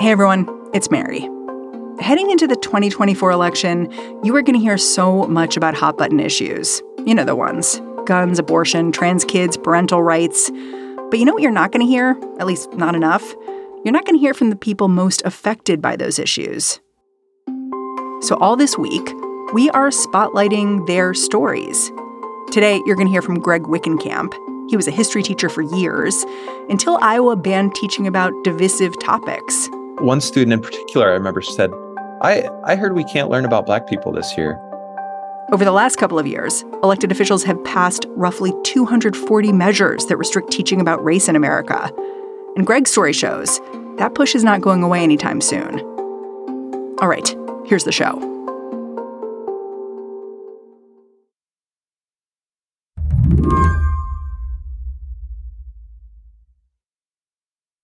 Hey everyone, it's Mary. Heading into the 2024 election, you are going to hear so much about hot button issues. You know the ones guns, abortion, trans kids, parental rights. But you know what you're not going to hear? At least not enough? You're not going to hear from the people most affected by those issues. So, all this week, we are spotlighting their stories. Today, you're going to hear from Greg Wickenkamp. He was a history teacher for years until Iowa banned teaching about divisive topics. One student in particular, I remember, said, I, I heard we can't learn about black people this year. Over the last couple of years, elected officials have passed roughly 240 measures that restrict teaching about race in America. And Greg's story shows that push is not going away anytime soon. All right, here's the show.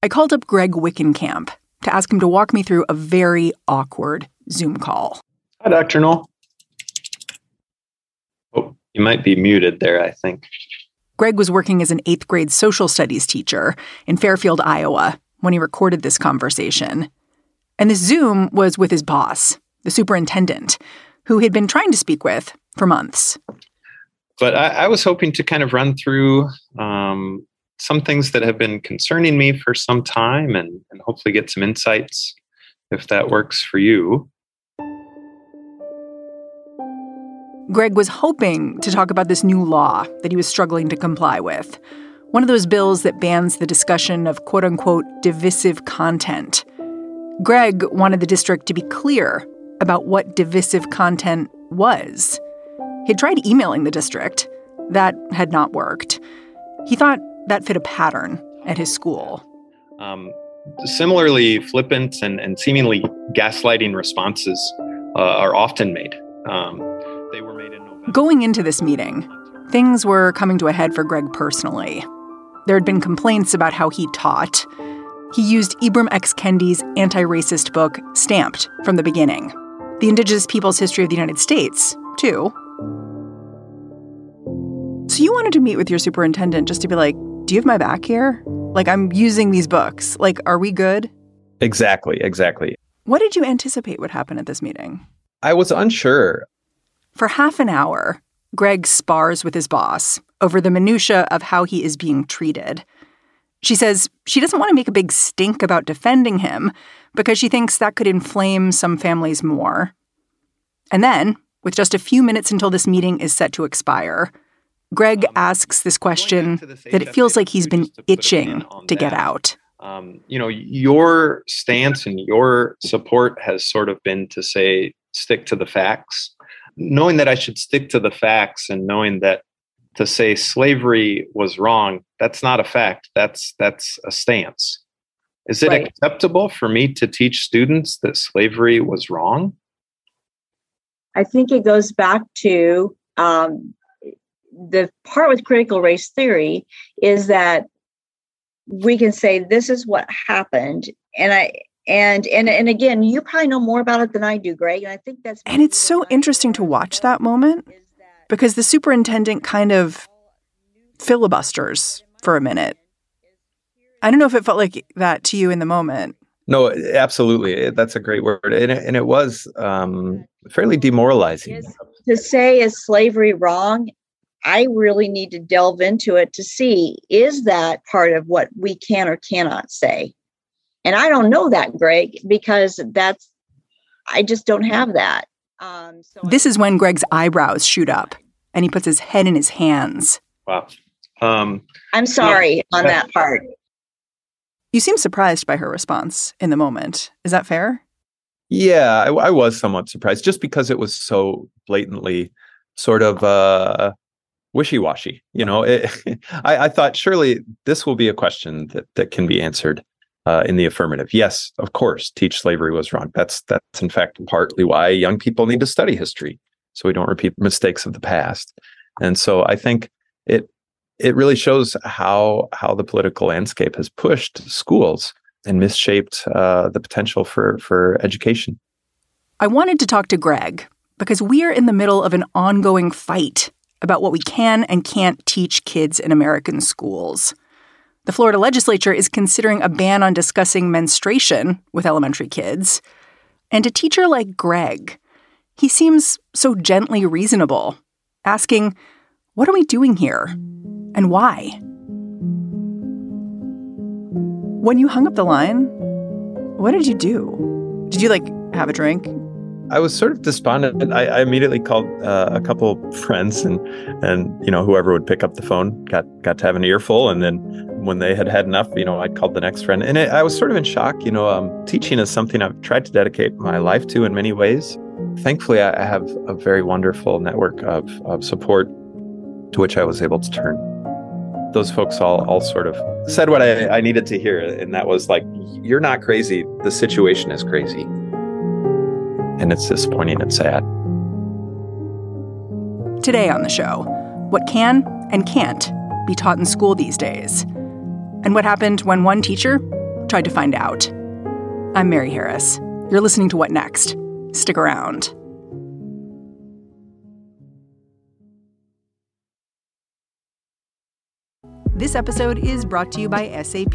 I called up Greg Wickenkamp to ask him to walk me through a very awkward Zoom call. Hi, Dr. Knoll. Oh, you might be muted there, I think. Greg was working as an eighth grade social studies teacher in Fairfield, Iowa, when he recorded this conversation. And this Zoom was with his boss, the superintendent, who he'd been trying to speak with for months. But I, I was hoping to kind of run through um, some things that have been concerning me for some time and, and hopefully get some insights if that works for you. Greg was hoping to talk about this new law that he was struggling to comply with. One of those bills that bans the discussion of quote unquote divisive content. Greg wanted the district to be clear about what divisive content was. He'd tried emailing the district. That had not worked. He thought that fit a pattern at his school. Um, similarly, flippant and, and seemingly gaslighting responses uh, are often made. Um, they were made in November. Going into this meeting, things were coming to a head for Greg personally. There had been complaints about how he taught. He used Ibram X. Kendi's anti racist book, Stamped, from the beginning. The Indigenous Peoples' History of the United States, too. So you wanted to meet with your superintendent just to be like, do you have my back here? Like, I'm using these books. Like, are we good? Exactly, exactly. What did you anticipate would happen at this meeting? I was unsure. For half an hour, Greg spars with his boss over the minutia of how he is being treated. She says she doesn't want to make a big stink about defending him because she thinks that could inflame some families more. And then, with just a few minutes until this meeting is set to expire, Greg um, asks this question that it feels like he's been itching to get out. Um, you know, your stance and your support has sort of been to say, stick to the facts. Knowing that I should stick to the facts and knowing that to say slavery was wrong, that's not a fact. That's that's a stance. Is it right. acceptable for me to teach students that slavery was wrong? I think it goes back to um, the part with critical race theory is that we can say this is what happened. And i and and and again you probably know more about it than i do greg and i think that's and it's so interesting to watch that moment because the superintendent kind of filibusters for a minute. I don't know if it felt like that to you in the moment. No absolutely. That's a great word. And it, and it was um, fairly demoralizing. To say is slavery wrong I really need to delve into it to see is that part of what we can or cannot say. And I don't know that, Greg, because that's, I just don't have that. Um, so this is when Greg's eyebrows shoot up and he puts his head in his hands. Wow. Um, I'm sorry on that part. You seem surprised by her response in the moment. Is that fair? Yeah, I, I was somewhat surprised just because it was so blatantly sort of uh, wishy-washy you know it, I, I, thought surely this will be a question that, that can be answered uh, in the affirmative. Yes, of course, teach slavery was wrong. That's that's in fact partly why young people need to study history, so we don't repeat mistakes of the past. And so I think it it really shows how how the political landscape has pushed schools and misshaped uh, the potential for for education. I wanted to talk to Greg because we are in the middle of an ongoing fight about what we can and can't teach kids in American schools. The Florida legislature is considering a ban on discussing menstruation with elementary kids. And a teacher like Greg, he seems so gently reasonable, asking, What are we doing here? And why? When you hung up the line, what did you do? Did you like have a drink? I was sort of despondent. I, I immediately called uh, a couple friends, and and you know whoever would pick up the phone got got to have an earful, and then when they had had enough, you know, I called the next friend, and it, I was sort of in shock. You know, um, teaching is something I've tried to dedicate my life to in many ways. Thankfully, I have a very wonderful network of of support to which I was able to turn. Those folks all all sort of said what I, I needed to hear, and that was like, "You're not crazy. The situation is crazy." And it's disappointing and sad. Today on the show, what can and can't be taught in school these days, and what happened when one teacher tried to find out. I'm Mary Harris. You're listening to What Next? Stick around. This episode is brought to you by SAP.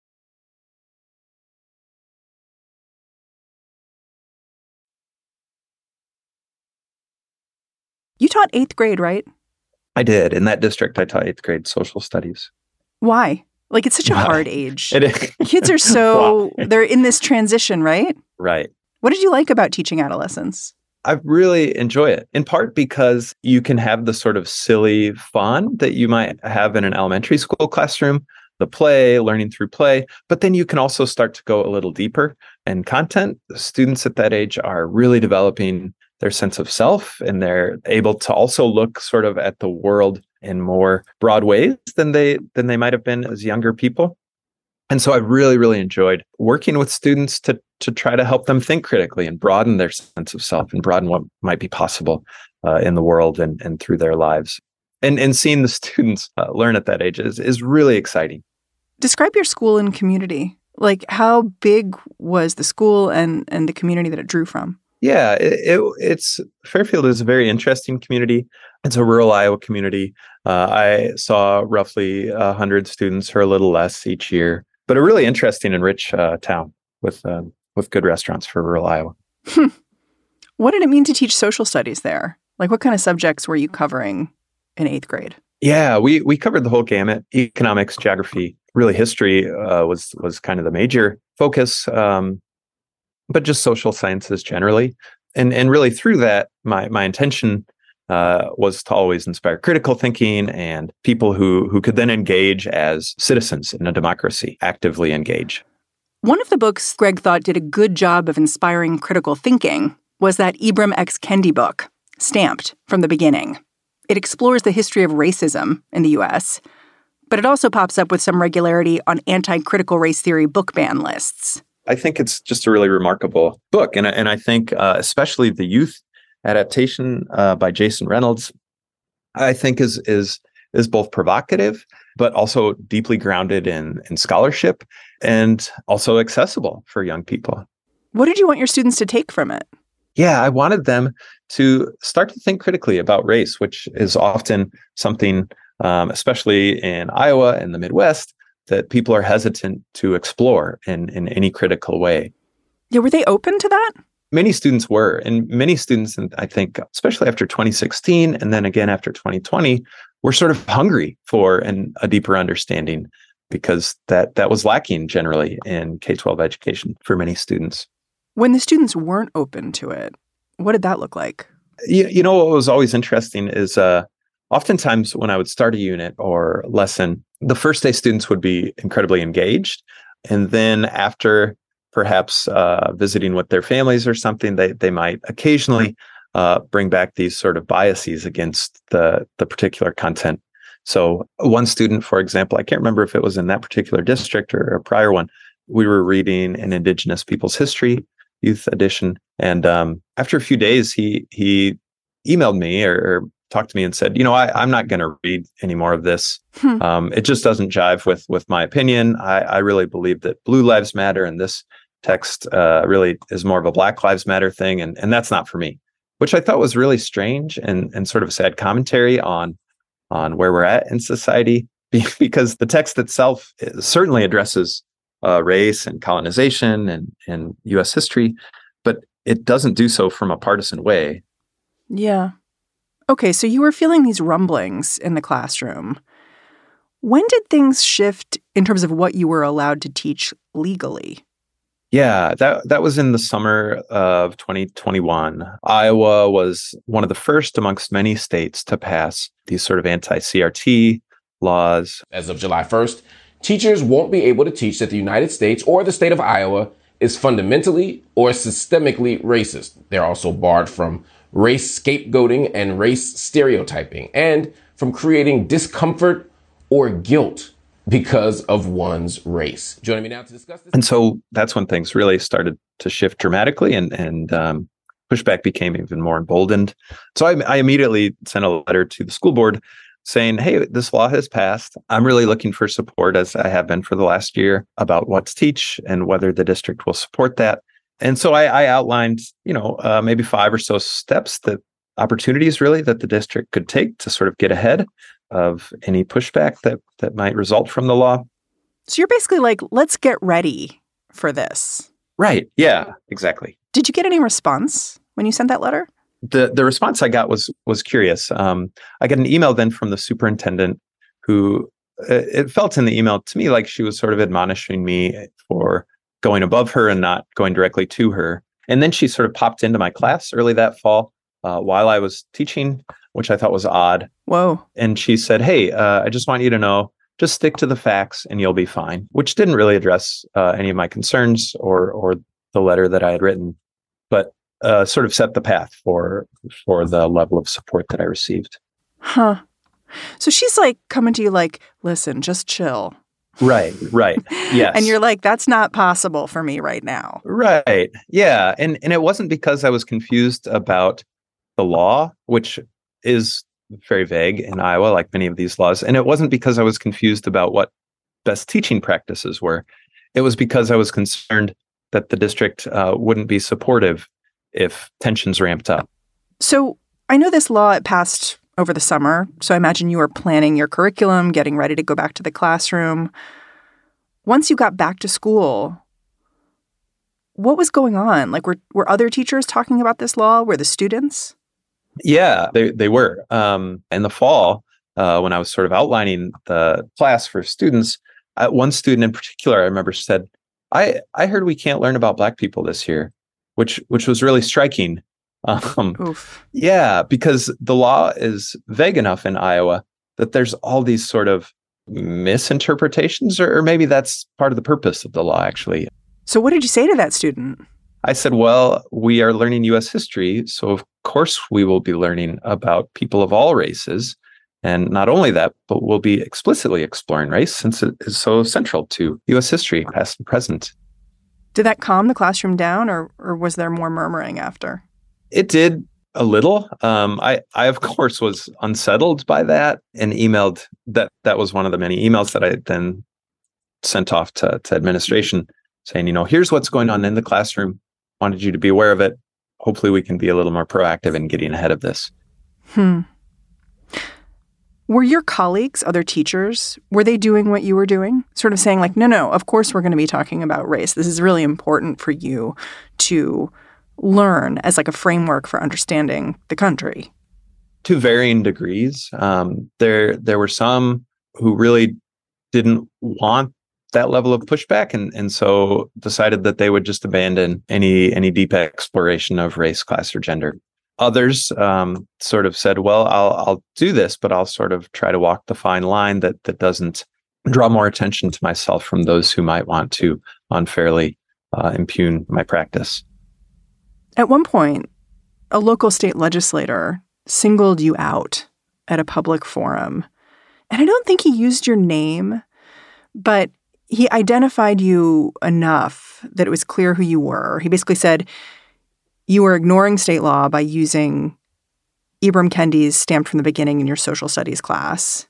You taught eighth grade, right? I did. In that district, I taught eighth grade social studies. Why? Like it's such a Why? hard age. It is. Kids are so Why? they're in this transition, right? Right. What did you like about teaching adolescents? I really enjoy it, in part because you can have the sort of silly fun that you might have in an elementary school classroom, the play, learning through play, but then you can also start to go a little deeper and content. Students at that age are really developing their sense of self and they're able to also look sort of at the world in more broad ways than they than they might have been as younger people. And so I really, really enjoyed working with students to to try to help them think critically and broaden their sense of self and broaden what might be possible uh, in the world and, and through their lives. And and seeing the students uh, learn at that age is is really exciting. Describe your school and community. Like how big was the school and and the community that it drew from? Yeah, it, it, it's Fairfield is a very interesting community. It's a rural Iowa community. Uh, I saw roughly hundred students or a little less each year, but a really interesting and rich uh, town with um, with good restaurants for rural Iowa. What did it mean to teach social studies there? Like what kind of subjects were you covering in eighth grade? Yeah, we we covered the whole gamut: economics, geography, really history uh, was was kind of the major focus, um, but just social sciences generally. And and really through that, my my intention uh, was to always inspire critical thinking and people who who could then engage as citizens in a democracy, actively engage. One of the books Greg thought did a good job of inspiring critical thinking was that Ibram X. Kendi book, Stamped from the Beginning. It explores the history of racism in the US, but it also pops up with some regularity on anti critical race theory book ban lists. I think it's just a really remarkable book, and and I think uh, especially the youth adaptation uh, by Jason Reynolds, I think is is is both provocative but also deeply grounded in in scholarship and also accessible for young people. What did you want your students to take from it? Yeah, I wanted them to start to think critically about race, which is often something, um, especially in Iowa and the Midwest, that people are hesitant to explore in, in any critical way. Yeah, were they open to that? Many students were, and many students, and I think, especially after 2016 and then again after 2020, were sort of hungry for an, a deeper understanding because that that was lacking generally in K-12 education for many students. When the students weren't open to it, what did that look like? You, you know what was always interesting is uh, oftentimes when I would start a unit or lesson, the first day students would be incredibly engaged, and then after perhaps uh, visiting with their families or something, they they might occasionally uh, bring back these sort of biases against the the particular content. So one student, for example, I can't remember if it was in that particular district or a prior one, we were reading an Indigenous Peoples History Youth Edition, and um, after a few days, he he emailed me or, or talked to me and said, you know, I, am not going to read any more of this. Hmm. Um, it just doesn't jive with with my opinion. I, I really believe that blue lives matter, and this text uh, really is more of a Black Lives Matter thing, and and that's not for me. Which I thought was really strange and and sort of a sad commentary on on where we're at in society, because the text itself certainly addresses uh, race and colonization and and U.S. history, but it doesn't do so from a partisan way. Yeah. Okay, so you were feeling these rumblings in the classroom. When did things shift in terms of what you were allowed to teach legally? Yeah, that that was in the summer of 2021. Iowa was one of the first amongst many states to pass these sort of anti-CRT laws. As of July 1st, teachers won't be able to teach that the United States or the state of Iowa is fundamentally or systemically racist. They're also barred from race scapegoating and race stereotyping, and from creating discomfort or guilt because of one's race. Joining me now to discuss this. And so that's when things really started to shift dramatically, and and um, pushback became even more emboldened. So I, I immediately sent a letter to the school board saying, Hey, this law has passed. I'm really looking for support, as I have been for the last year, about what to teach and whether the district will support that and so I, I outlined, you know, uh, maybe five or so steps that opportunities really that the district could take to sort of get ahead of any pushback that that might result from the law. So you're basically like, let's get ready for this. Right. Yeah. Exactly. Did you get any response when you sent that letter? The the response I got was was curious. Um, I got an email then from the superintendent who uh, it felt in the email to me like she was sort of admonishing me for going above her and not going directly to her. And then she sort of popped into my class early that fall uh, while I was teaching, which I thought was odd. Whoa. And she said, Hey, uh, I just want you to know, just stick to the facts and you'll be fine, which didn't really address uh, any of my concerns or, or the letter that I had written, but uh, sort of set the path for, for the level of support that I received. Huh. So she's like coming to you like, listen, just chill. Right, right. Yes. and you're like, that's not possible for me right now. Right. Yeah. And and it wasn't because I was confused about the law, which is very vague in Iowa, like many of these laws. And it wasn't because I was confused about what best teaching practices were. It was because I was concerned that the district uh, wouldn't be supportive if tensions ramped up. So I know this law it passed over the summer. So I imagine you were planning your curriculum, getting ready to go back to the classroom. Once you got back to school, what was going on? Like, were, were other teachers talking about this law? Were the students? Yeah, they, they were. Um, in the fall, uh, when I was sort of outlining the class for students, uh, one student in particular, I remember said, I, I heard we can't learn about Black people this year, which, which was really striking um, Oof. Yeah, because the law is vague enough in Iowa that there's all these sort of misinterpretations, or, or maybe that's part of the purpose of the law, actually. So, what did you say to that student? I said, well, we are learning US history. So, of course, we will be learning about people of all races. And not only that, but we'll be explicitly exploring race since it is so central to US history, past and present. Did that calm the classroom down, or, or was there more murmuring after? It did a little. Um, I, I of course was unsettled by that and emailed that. That was one of the many emails that I then sent off to, to administration saying, you know, here's what's going on in the classroom. wanted you to be aware of it. Hopefully, we can be a little more proactive in getting ahead of this. Hmm. Were your colleagues, other teachers, were they doing what you were doing? Sort of saying, like, no, no, of course we're going to be talking about race. This is really important for you to learn as like a framework for understanding the country. To varying degrees. Um, there, there were some who really didn't want that level of pushback and and so decided that they would just abandon any any deep exploration of race class or gender others um, sort of said well i'll i'll do this but i'll sort of try to walk the fine line that that doesn't draw more attention to myself from those who might want to unfairly uh, impugn my practice at one point a local state legislator singled you out at a public forum and i don't think he used your name but he identified you enough that it was clear who you were. He basically said you were ignoring state law by using Ibram Kendi's stamped from the beginning in your social studies class.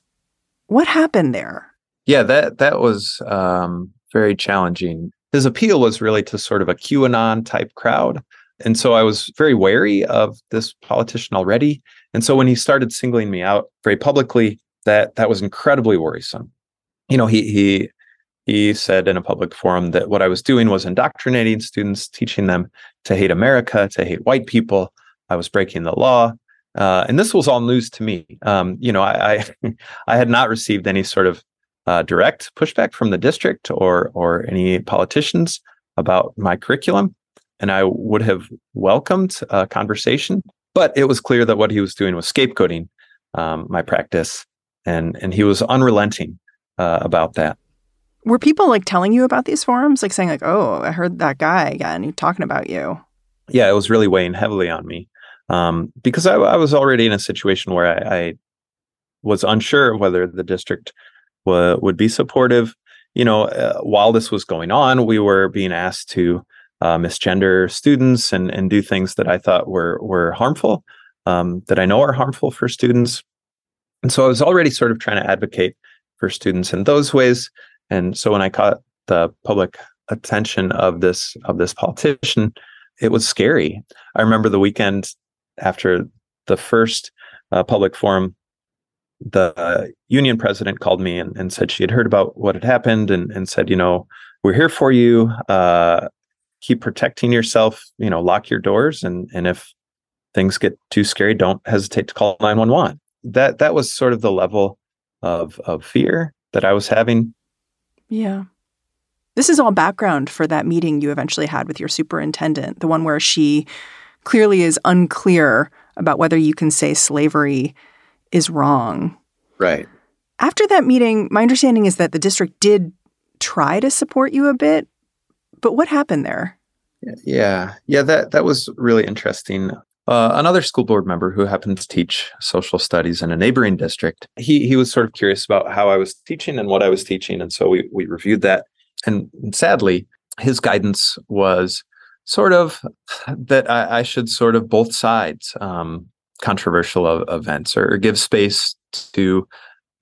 What happened there? Yeah, that that was um, very challenging. His appeal was really to sort of a QAnon type crowd. And so I was very wary of this politician already. And so when he started singling me out very publicly, that that was incredibly worrisome. You know, he he he said in a public forum that what I was doing was indoctrinating students, teaching them to hate America, to hate white people. I was breaking the law. Uh, and this was all news to me. Um, you know, I, I, I had not received any sort of uh, direct pushback from the district or or any politicians about my curriculum, and I would have welcomed a conversation. But it was clear that what he was doing was scapegoating um, my practice, and and he was unrelenting uh, about that. Were people like telling you about these forums, like saying like, "Oh, I heard that guy again talking about you"? Yeah, it was really weighing heavily on me um, because I, I, was already in a situation where I, I was unsure whether the district w- would be supportive. You know, uh, while this was going on, we were being asked to uh, misgender students and and do things that I thought were were harmful, um, that I know are harmful for students. And so I was already sort of trying to advocate for students in those ways. And so when I caught the public attention of this of this politician, it was scary. I remember the weekend after the first uh, public forum, the uh, union president called me and, and, said she had heard about what had happened and, and said, you know, we're here for you. Uh, keep protecting yourself. You know, lock your doors, and and if things get too scary, don't hesitate to call nine one one. That that was sort of the level of of fear that I was having yeah. This is all background for that meeting you eventually had with your superintendent, the one where she clearly is unclear about whether you can say slavery is wrong. Right. After that meeting, my understanding is that the district did try to support you a bit, but what happened there? Yeah. Yeah, that that was really interesting. Uh, another school board member who happened to teach social studies in a neighboring district, he he was sort of curious about how I was teaching and what I was teaching, and so we we reviewed that. And sadly, his guidance was sort of that I, I should sort of both sides um, controversial events or, give space to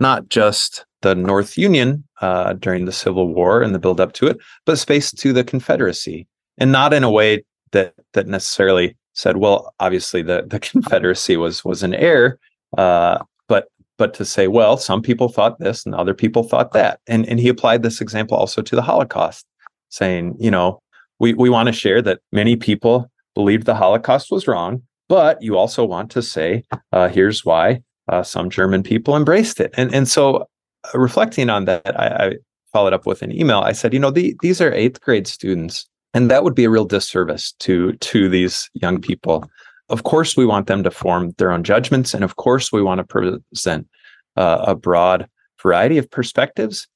not just the North Union uh, during the Civil War and the build up to it, but space to the Confederacy, and not in a way that that necessarily said, well, obviously the the Confederacy was was an error, uh, but but to say, well, some people thought this and other people thought that, and and he applied this example also to the Holocaust, saying, you know, we we want to share that many people believed the Holocaust was wrong, but you also want to say, uh, here's why uh, some German people embraced it, and and so reflecting on that, I, I followed up with an email. I said, you know, the, these are eighth grade students and that would be a real disservice to to these young people. Of course we want them to form their own judgments and of course we want to present uh, a broad variety of perspectives.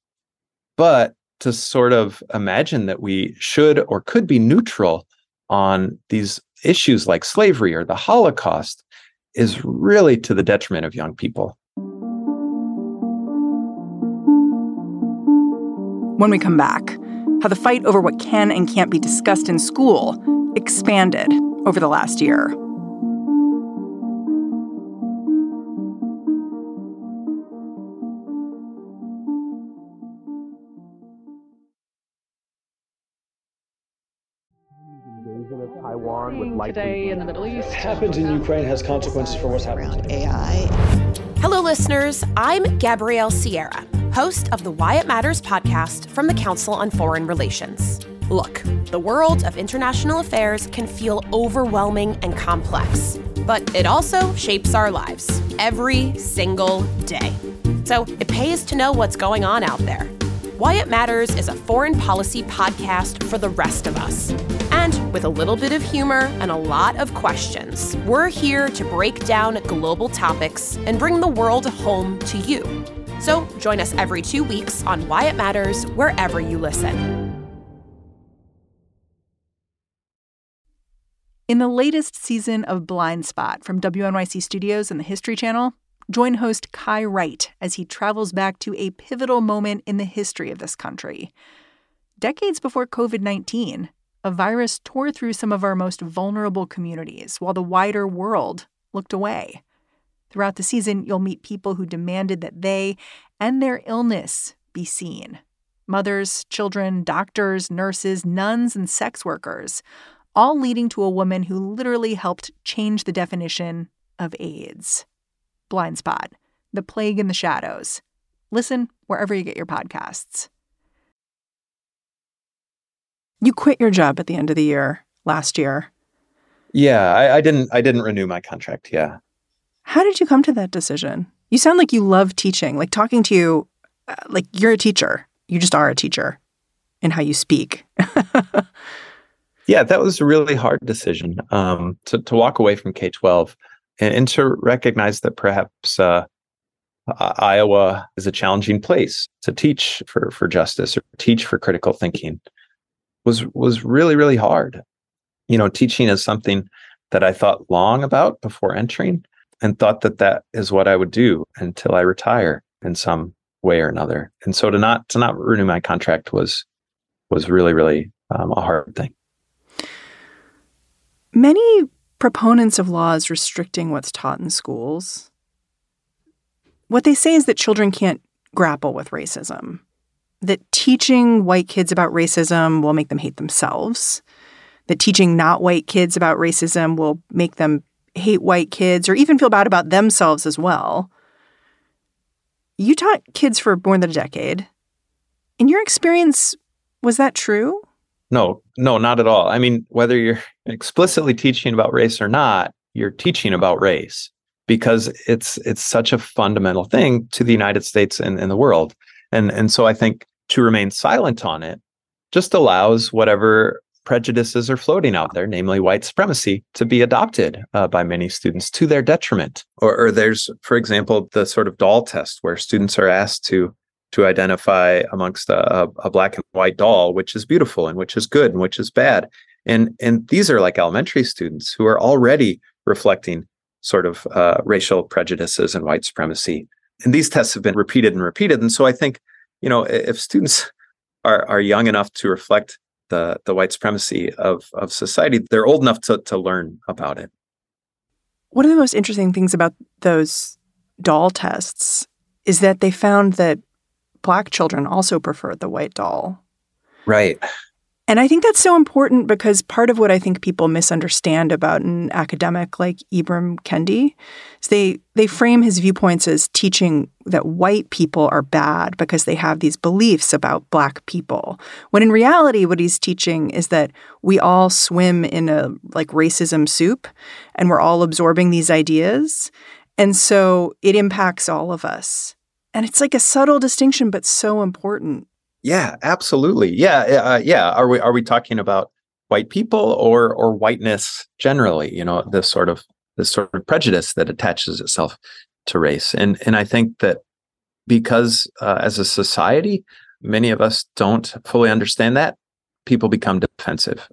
But to sort of imagine that we should or could be neutral on these issues like slavery or the holocaust is really to the detriment of young people when we come back how the fight over what can and can't be discussed in school expanded over the last year. today in the Middle East. What happens in Ukraine has consequences for what's happening around AI. Hello, listeners. I'm Gabrielle Sierra, host of the Why It Matters podcast from the Council on Foreign Relations. Look, the world of international affairs can feel overwhelming and complex, but it also shapes our lives every single day. So it pays to know what's going on out there. Why It Matters is a foreign policy podcast for the rest of us. And with a little bit of humor and a lot of questions, we're here to break down global topics and bring the world home to you. So join us every two weeks on Why It Matters, wherever you listen. In the latest season of Blind Spot from WNYC Studios and the History Channel, join host Kai Wright as he travels back to a pivotal moment in the history of this country. Decades before COVID 19, a virus tore through some of our most vulnerable communities while the wider world looked away. Throughout the season, you'll meet people who demanded that they and their illness be seen mothers, children, doctors, nurses, nuns, and sex workers all leading to a woman who literally helped change the definition of AIDS. Blind Spot, The Plague in the Shadows. Listen wherever you get your podcasts. You quit your job at the end of the year last year. Yeah, I, I didn't. I didn't renew my contract. Yeah. How did you come to that decision? You sound like you love teaching. Like talking to you, uh, like you're a teacher. You just are a teacher in how you speak. Yeah, that was a really hard decision um, to to walk away from K twelve and, and, to recognize that perhaps uh, Iowa is a challenging place to teach for for justice or teach for critical thinking was was really really hard. You know, teaching is something that I thought long about before entering, and thought that that is what I would do until I retire in some way or another. And so to not to not renew my contract was was really really um, a hard thing. Many proponents of laws restricting what's taught in schools, what they say is that children can't grapple with racism, that teaching white kids about racism will make them hate themselves, that teaching not white kids about racism will make them hate white kids or even feel bad about themselves as well. You taught kids for more than a decade. In your experience, was that true? No, no, not at all. I mean, whether you're explicitly teaching about race or not, you're teaching about race because it's it's such a fundamental thing to the United States and, and the world. And and so I think to remain silent on it just allows whatever prejudices are floating out there, namely white supremacy, to be adopted uh, by many students to their detriment. Or, or there's, for example, the sort of doll test where students are asked to to identify amongst a, a, black and white doll, which is beautiful and which is good and which is bad. And and these are like elementary students who are already reflecting sort of uh, racial prejudices and white supremacy. And these tests have been repeated and repeated. And so I think, you know, if students are are young enough to reflect the the white supremacy of of society, they're old enough to to learn about it. One of the most interesting things about those doll tests is that they found that black children also preferred the white doll. Right. And I think that's so important because part of what I think people misunderstand about an academic like Ibram Kendi is they they frame his viewpoints as teaching that white people are bad because they have these beliefs about black people. When in reality what he's teaching is that we all swim in a like racism soup and we're all absorbing these ideas. And so it impacts all of us. And it's like a subtle distinction, but so important. Yeah, absolutely. Yeah, uh, yeah. Are we are we talking about white people or or whiteness generally? You know, this sort of this sort of prejudice that attaches itself to race, and and I think that because uh, as a society, many of us don't fully understand that, people become defensive.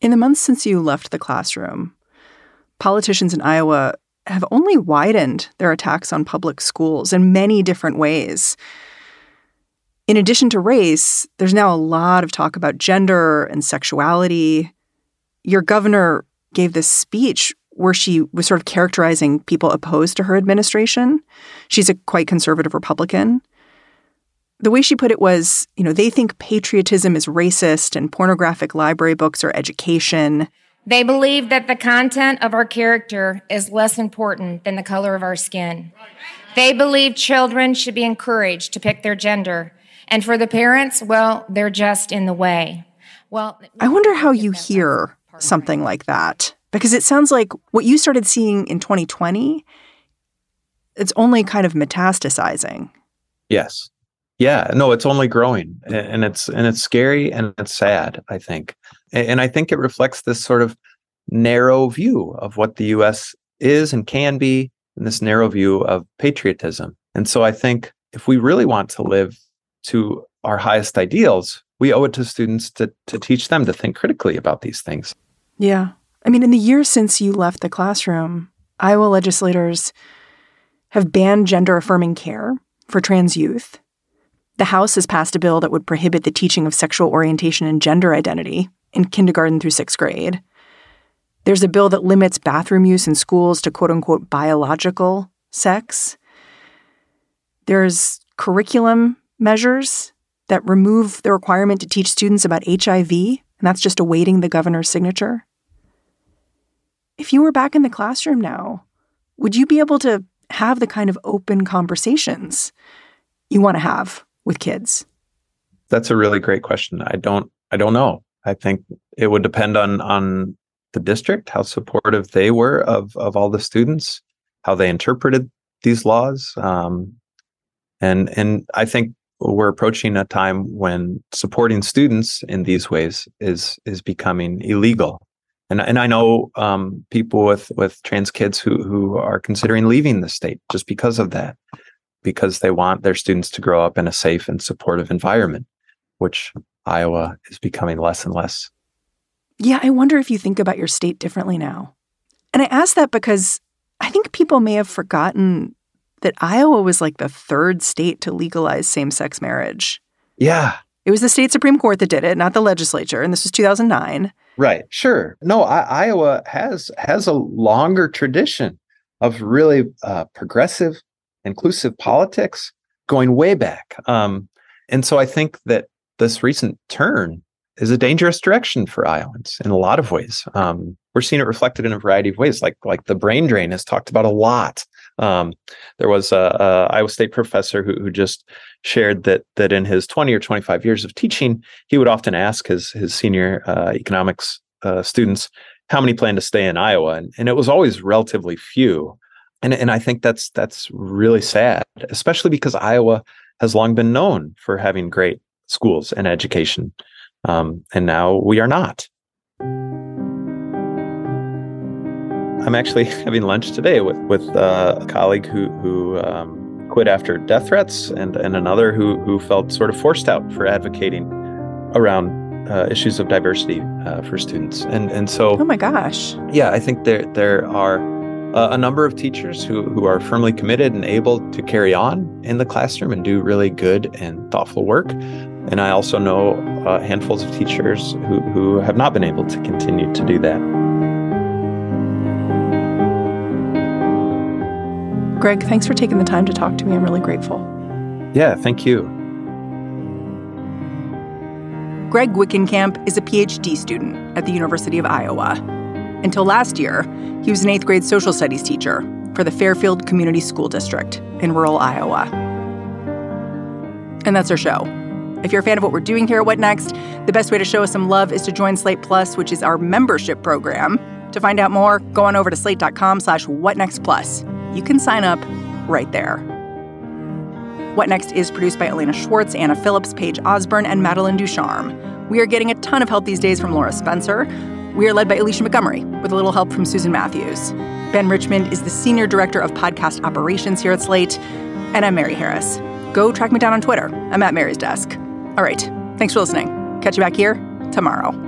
In the months since you left the classroom, politicians in Iowa have only widened their attacks on public schools in many different ways. In addition to race, there's now a lot of talk about gender and sexuality. Your governor gave this speech where she was sort of characterizing people opposed to her administration. She's a quite conservative Republican. The way she put it was, you know, they think patriotism is racist and pornographic library books are education. They believe that the content of our character is less important than the color of our skin. They believe children should be encouraged to pick their gender. And for the parents, well, they're just in the way. Well, I wonder how you hear something like that because it sounds like what you started seeing in 2020 it's only kind of metastasizing. Yes. Yeah, no, it's only growing and it's and it's scary and it's sad, I think. And I think it reflects this sort of narrow view of what the US is and can be and this narrow view of patriotism. And so I think if we really want to live to our highest ideals, we owe it to students to to teach them to think critically about these things. Yeah. I mean, in the years since you left the classroom, Iowa legislators have banned gender affirming care for trans youth the House has passed a bill that would prohibit the teaching of sexual orientation and gender identity in kindergarten through sixth grade. There's a bill that limits bathroom use in schools to quote unquote biological sex. There's curriculum measures that remove the requirement to teach students about HIV, and that's just awaiting the governor's signature. If you were back in the classroom now, would you be able to have the kind of open conversations you want to have with kids? That's a really great question. I don't I don't know. I think it would depend on on the district, how supportive they were of of all the students, how they interpreted these laws. Um, and and I think we're approaching a time when supporting students in these ways is is becoming illegal. And and I know um, people with with trans kids who who are considering leaving the state just because of that because they want their students to grow up in a safe and supportive environment, which Iowa is becoming less and less. Yeah, I wonder if you think about your state differently now. And I ask that because I think people may have forgotten that Iowa was like the third state to legalize same sex marriage. Yeah. It was the state Supreme Court that did it, not the legislature. And this was 2009. Right. Sure. No, I, Iowa has has a longer tradition of really uh, progressive inclusive politics going way back. Um, and so I think that this recent turn is a dangerous direction for Iowans in a lot of ways. Um, we're seeing it reflected in a variety of ways, like like the brain drain is talked about a lot. Um, there was a, a, Iowa State professor who, who just shared that that in his 20 or 25 years of teaching, he would often ask his his senior uh, economics uh, students how many plan to stay in Iowa, and, and it was always relatively few and and I think that's that's really sad, especially because Iowa has long been known for having great schools and education, um, and now we are not. I'm actually having lunch today with with uh, a colleague who who um, quit after death threats, and and another who who felt sort of forced out for advocating around uh, issues of diversity uh, for students. And and so, oh my gosh, yeah, I think there there are uh, a number of teachers who, who are firmly committed and able to carry on in the classroom and do really good and thoughtful work. And I also know uh, handfuls of teachers who, who have not been able to continue to do that. Greg, thanks for taking the time to talk to me. I'm really grateful. Yeah, thank you. Greg Wickenkamp is a PhD student at the University of Iowa. Until last year, he was an eighth grade social studies teacher for the Fairfield Community School District in rural Iowa. And that's our show. If you're a fan of what we're doing here at What Next, the best way to show us some love is to join Slate Plus, which is our membership program. To find out more, go on over to slate.com slash whatnextplus. You can sign up right there. What Next is produced by Elena Schwartz, Anna Phillips, Paige Osborne, and Madeline Ducharme. We are getting a ton of help these days from Laura Spencer. We are led by Alicia Montgomery with a little help from Susan Matthews. Ben Richmond is the Senior Director of Podcast Operations here at Slate. And I'm Mary Harris. Go track me down on Twitter. I'm at Mary's Desk. All right. Thanks for listening. Catch you back here tomorrow.